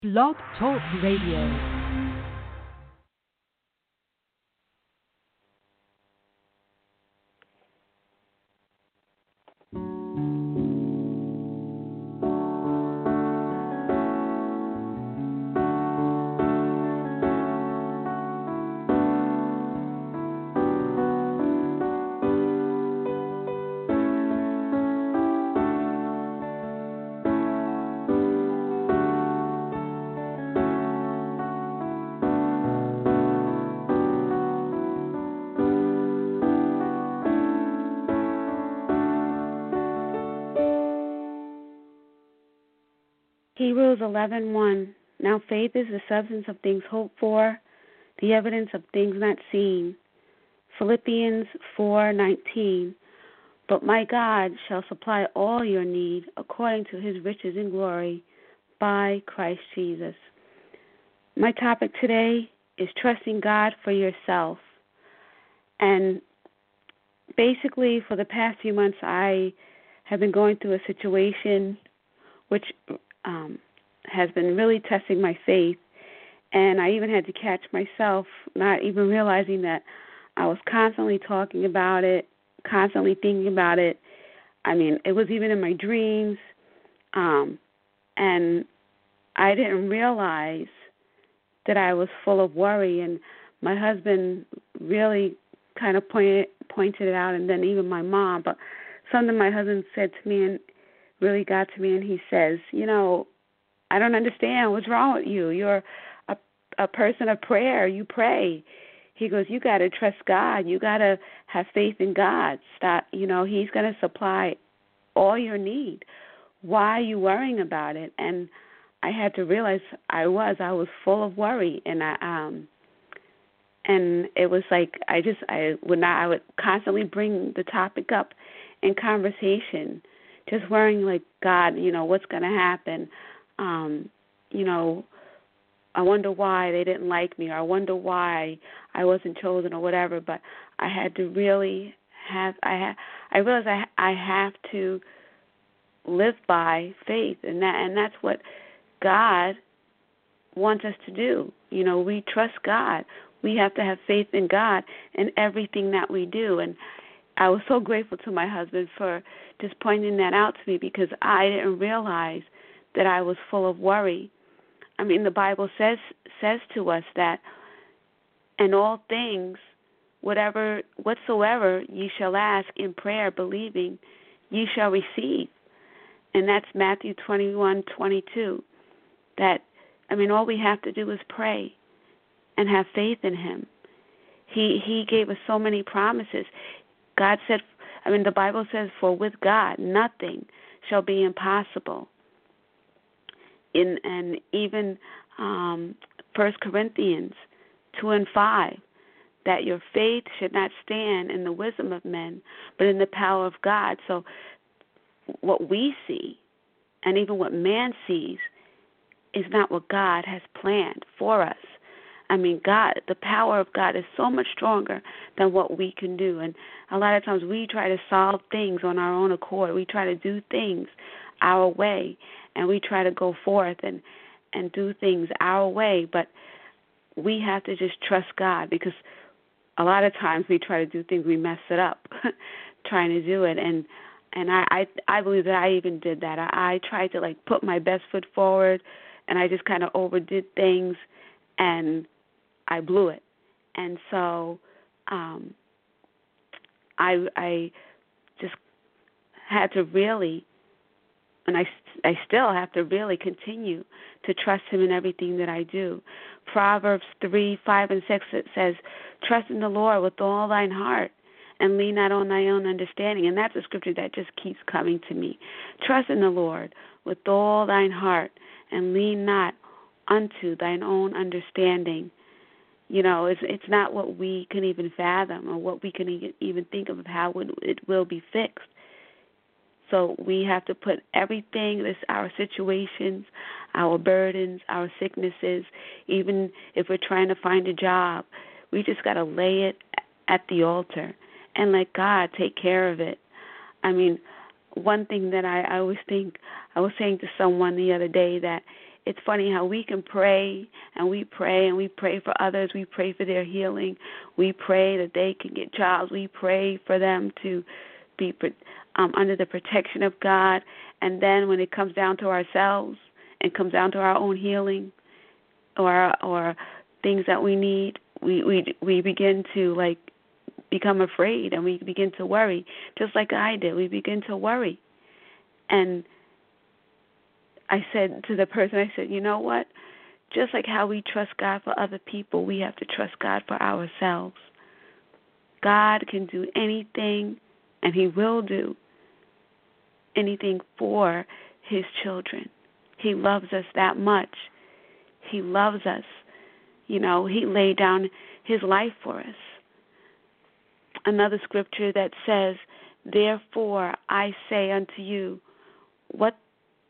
Blog Talk Radio. Hebrews 11:1 Now faith is the substance of things hoped for, the evidence of things not seen. Philippians 4:19 But my God shall supply all your need according to his riches in glory by Christ Jesus. My topic today is trusting God for yourself. And basically for the past few months I have been going through a situation which um, has been really testing my faith. And I even had to catch myself not even realizing that I was constantly talking about it, constantly thinking about it. I mean, it was even in my dreams. Um, and I didn't realize that I was full of worry. And my husband really kind of pointed pointed it out, and then even my mom. But something my husband said to me and really got to me, and he says, you know, I don't understand what's wrong with you. You're a a person of prayer. You pray. He goes, you got to trust God. You got to have faith in God. Stop. You know, He's going to supply all your need. Why are you worrying about it? And I had to realize I was. I was full of worry, and I um and it was like I just I would not I would constantly bring the topic up in conversation, just worrying like God, you know, what's going to happen? um, you know, I wonder why they didn't like me, or I wonder why I wasn't chosen, or whatever. But I had to really have I ha- I realized I I have to live by faith, and that and that's what God wants us to do. You know, we trust God. We have to have faith in God in everything that we do. And I was so grateful to my husband for just pointing that out to me because I didn't realize that I was full of worry. I mean, the Bible says says to us that in all things, whatever whatsoever ye shall ask in prayer, believing, ye shall receive. And that's Matthew twenty one twenty two. That I mean, all we have to do is pray and have faith in Him. He He gave us so many promises. God said, I mean, the Bible says, "For with God nothing shall be impossible." in and even um, First Corinthians two and five that your faith should not stand in the wisdom of men, but in the power of God. So, what we see, and even what man sees, is not what God has planned for us. I mean, God, the power of God is so much stronger than what we can do. And a lot of times we try to solve things on our own accord. We try to do things our way and we try to go forth and and do things our way but we have to just trust God because a lot of times we try to do things we mess it up trying to do it and and I I I believe that I even did that. I, I tried to like put my best foot forward and I just kind of overdid things and I blew it. And so um I I just had to really and I, I still have to really continue to trust Him in everything that I do. Proverbs 3 5 and 6 it says, Trust in the Lord with all thine heart and lean not on thy own understanding. And that's a scripture that just keeps coming to me. Trust in the Lord with all thine heart and lean not unto thine own understanding. You know, it's it's not what we can even fathom or what we can even think of how it, will be fixed. So we have to put everything, this our situations, our burdens, our sicknesses, even if we're trying to find a job, we just got to lay it at the altar and let God take care of it. I mean, one thing that I, I always think, I was saying to someone the other day that it's funny how we can pray and we pray and we pray for others. We pray for their healing. We pray that they can get jobs. We pray for them to be um, under the protection of God. And then when it comes down to ourselves and comes down to our own healing or or things that we need, we we we begin to like become afraid and we begin to worry, just like I did. We begin to worry. And I said to the person, I said, you know what? Just like how we trust God for other people, we have to trust God for ourselves. God can do anything, and He will do anything for His children. He loves us that much. He loves us. You know, He laid down His life for us. Another scripture that says, Therefore I say unto you, what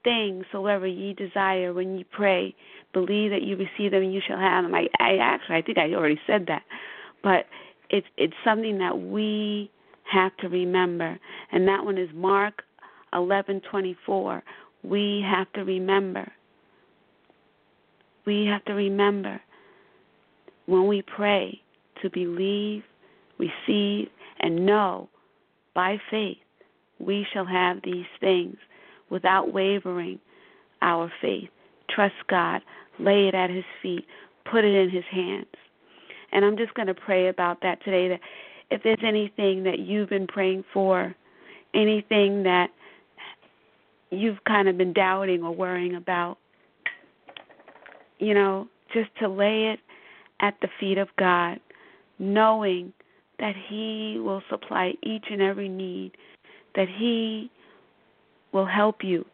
things soever ye desire when ye pray, believe that you receive them and you shall have them. I, I actually I think I already said that. But it's it's something that we have to remember. And that one is Mark eleven twenty four. We have to remember. We have to remember when we pray to believe, receive, and know by faith we shall have these things without wavering our faith. Trust God, lay it at His feet, put it in His hands. And I'm just going to pray about that today. That if there's anything that you've been praying for, anything that you've kind of been doubting or worrying about, you know, just to lay it at the feet of God, knowing that He will supply each and every need, that He will help you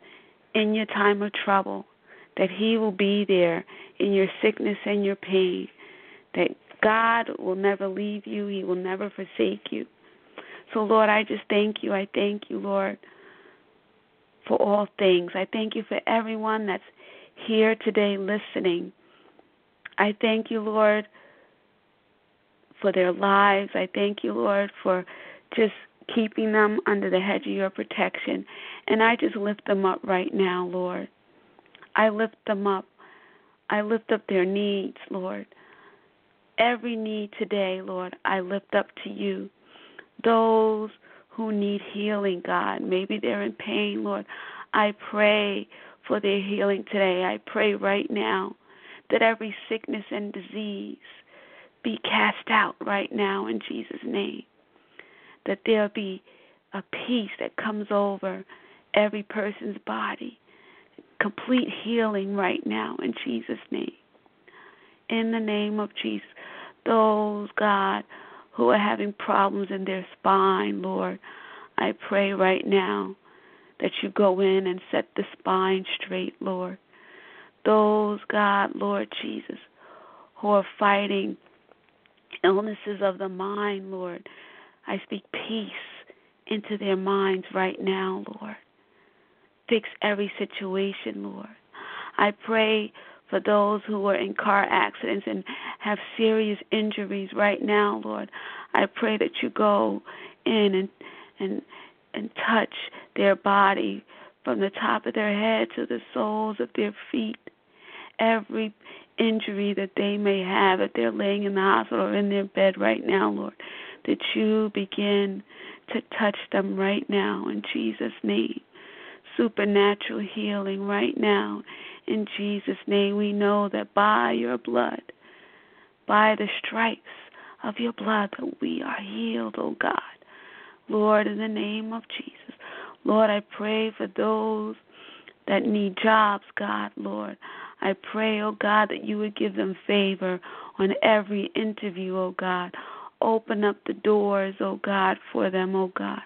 in your time of trouble, that He will be there in your sickness and your pain, that God will never leave you, He will never forsake you. So, Lord, I just thank you. I thank you, Lord, for all things. I thank you for everyone that's here today listening. I thank you, Lord, for their lives. I thank you, Lord, for just keeping them under the hedge of your protection. And I just lift them up right now, Lord. I lift them up. I lift up their needs, Lord. Every need today, Lord, I lift up to you. Those who need healing, God, maybe they're in pain, Lord. I pray for their healing today. I pray right now that every sickness and disease be cast out right now in Jesus' name that there'll be a peace that comes over every person's body. Complete healing right now in Jesus' name. In the name of Jesus. Those, God, who are having problems in their spine, Lord, I pray right now that you go in and set the spine straight, Lord. Those, God, Lord Jesus, who are fighting illnesses of the mind, Lord, I speak peace into their minds right now, Lord. Fix every situation, Lord. I pray for those who are in car accidents and have serious injuries right now, Lord. I pray that you go in and and and touch their body from the top of their head to the soles of their feet. Every injury that they may have if they're laying in the hospital or in their bed right now, Lord that you begin to touch them right now in Jesus' name. Supernatural healing right now in Jesus' name. We know that by your blood, by the stripes of your blood, that we are healed, oh God. Lord, in the name of Jesus. Lord, I pray for those that need jobs, God, Lord. I pray, oh God, that you would give them favor on every interview, oh God, Open up the doors, oh God, for them, oh God.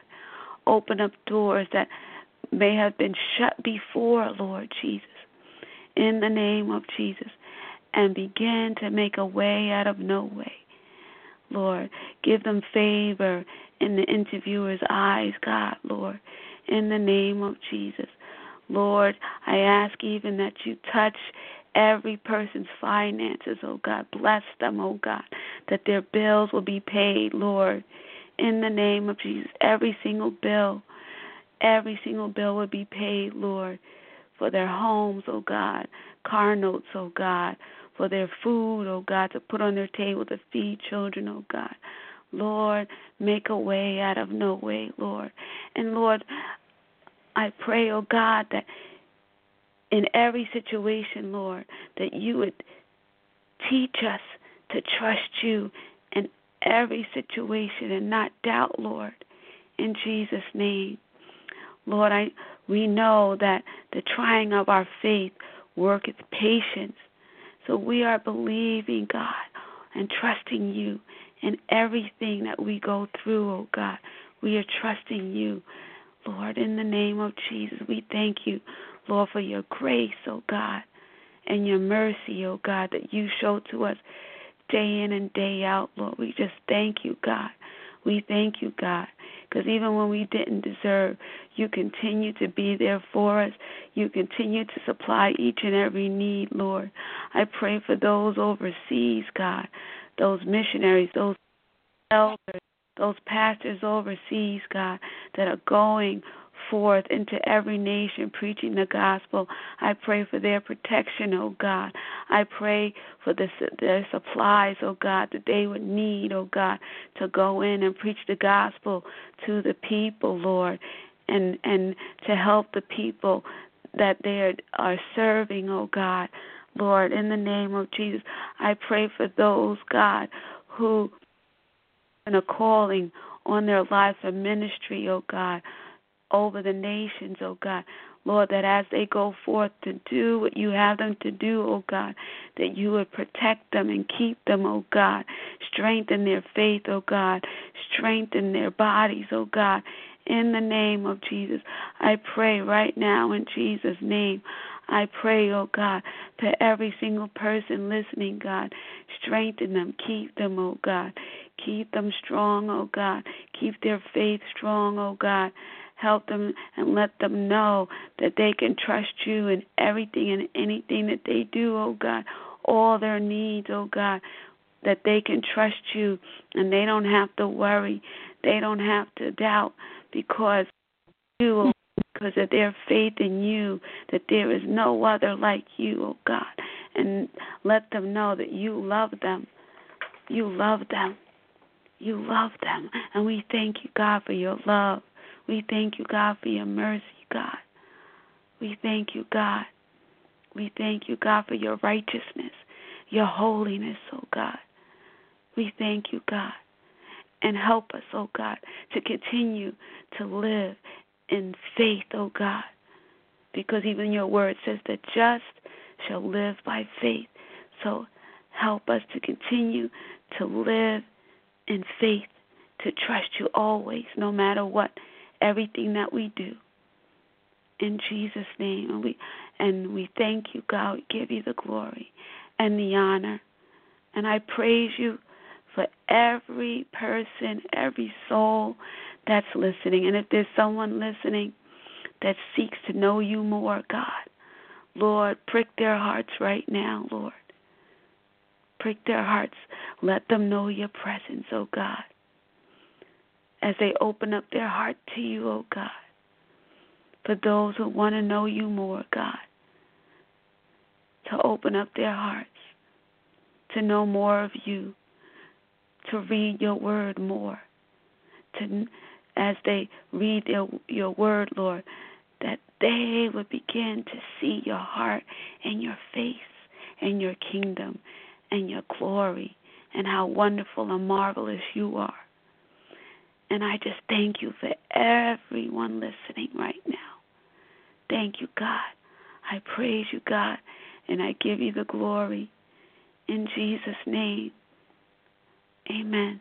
Open up doors that may have been shut before, Lord Jesus. In the name of Jesus. and begin to make a way out of no way. Lord, give them favor in the interviewer's eyes, God, Lord, in the name of Jesus. Lord, I ask even that you touch every person's finances, oh God. Bless them, oh God, that their bills will be paid, Lord, in the name of Jesus. Every single bill, every single bill will be paid, Lord, for their homes, oh God, car notes, oh God, for their food, oh God, to put on their table to feed children, oh God. Lord, make a way out of no way, Lord. And Lord, I pray, oh God, that in every situation, Lord, that you would teach us to trust you in every situation and not doubt, Lord, in Jesus' name. Lord, I we know that the trying of our faith worketh patience. So we are believing, God, and trusting you in everything that we go through, oh God. We are trusting you, Lord, in the name of Jesus. We thank you, Lord, for your grace, oh God, and your mercy, oh God, that you show to us day in and day out, Lord. We just thank you, God. We thank you, God, because even when we didn't deserve, you continue to be there for us. You continue to supply each and every need, Lord. I pray for those overseas, God, those missionaries, those elders, those pastors overseas, God, that are going forth into every nation preaching the gospel. I pray for their protection, oh God. I pray for the, their supplies, oh God, that they would need, oh God, to go in and preach the gospel to the people, Lord, and and to help the people that they are serving, oh God. Lord, in the name of Jesus, I pray for those, God, who and a calling on their life of ministry, oh God, over the nations, oh God. Lord, that as they go forth to do what you have them to do, oh God, that you would protect them and keep them, oh God. Strengthen their faith, oh God. Strengthen their bodies, O God. In the name of Jesus, I pray right now in Jesus' name. I pray, oh God, for every single person listening, God. Strengthen them, keep them, oh God. Keep them strong, oh God. Keep their faith strong, oh God. Help them and let them know that they can trust you in everything and anything that they do, oh God. All their needs, oh God. That they can trust you and they don't have to worry. They don't have to doubt because you, oh because of their faith in you, that there is no other like you, oh God. And let them know that you love them. You love them. You love them. And we thank you, God, for your love. We thank you, God, for your mercy, God. We thank you, God. We thank you, God, for your righteousness, your holiness, oh God. We thank you, God. And help us, oh God, to continue to live in faith, oh God. Because even your word says the just shall live by faith. So help us to continue to live in faith, to trust you always, no matter what, everything that we do. In Jesus' name. And we and we thank you, God. We give you the glory and the honor. And I praise you for every person, every soul that's listening. And if there's someone listening that seeks to know you more, God, Lord, prick their hearts right now, Lord. Prick their hearts. Let them know your presence, oh God. As they open up their heart to you, oh God. For those who want to know you more, God. To open up their hearts. To know more of you. To read your word more. To as they read your, your word, Lord, that they would begin to see your heart and your face and your kingdom and your glory and how wonderful and marvelous you are. And I just thank you for everyone listening right now. Thank you, God. I praise you, God, and I give you the glory. In Jesus' name, amen.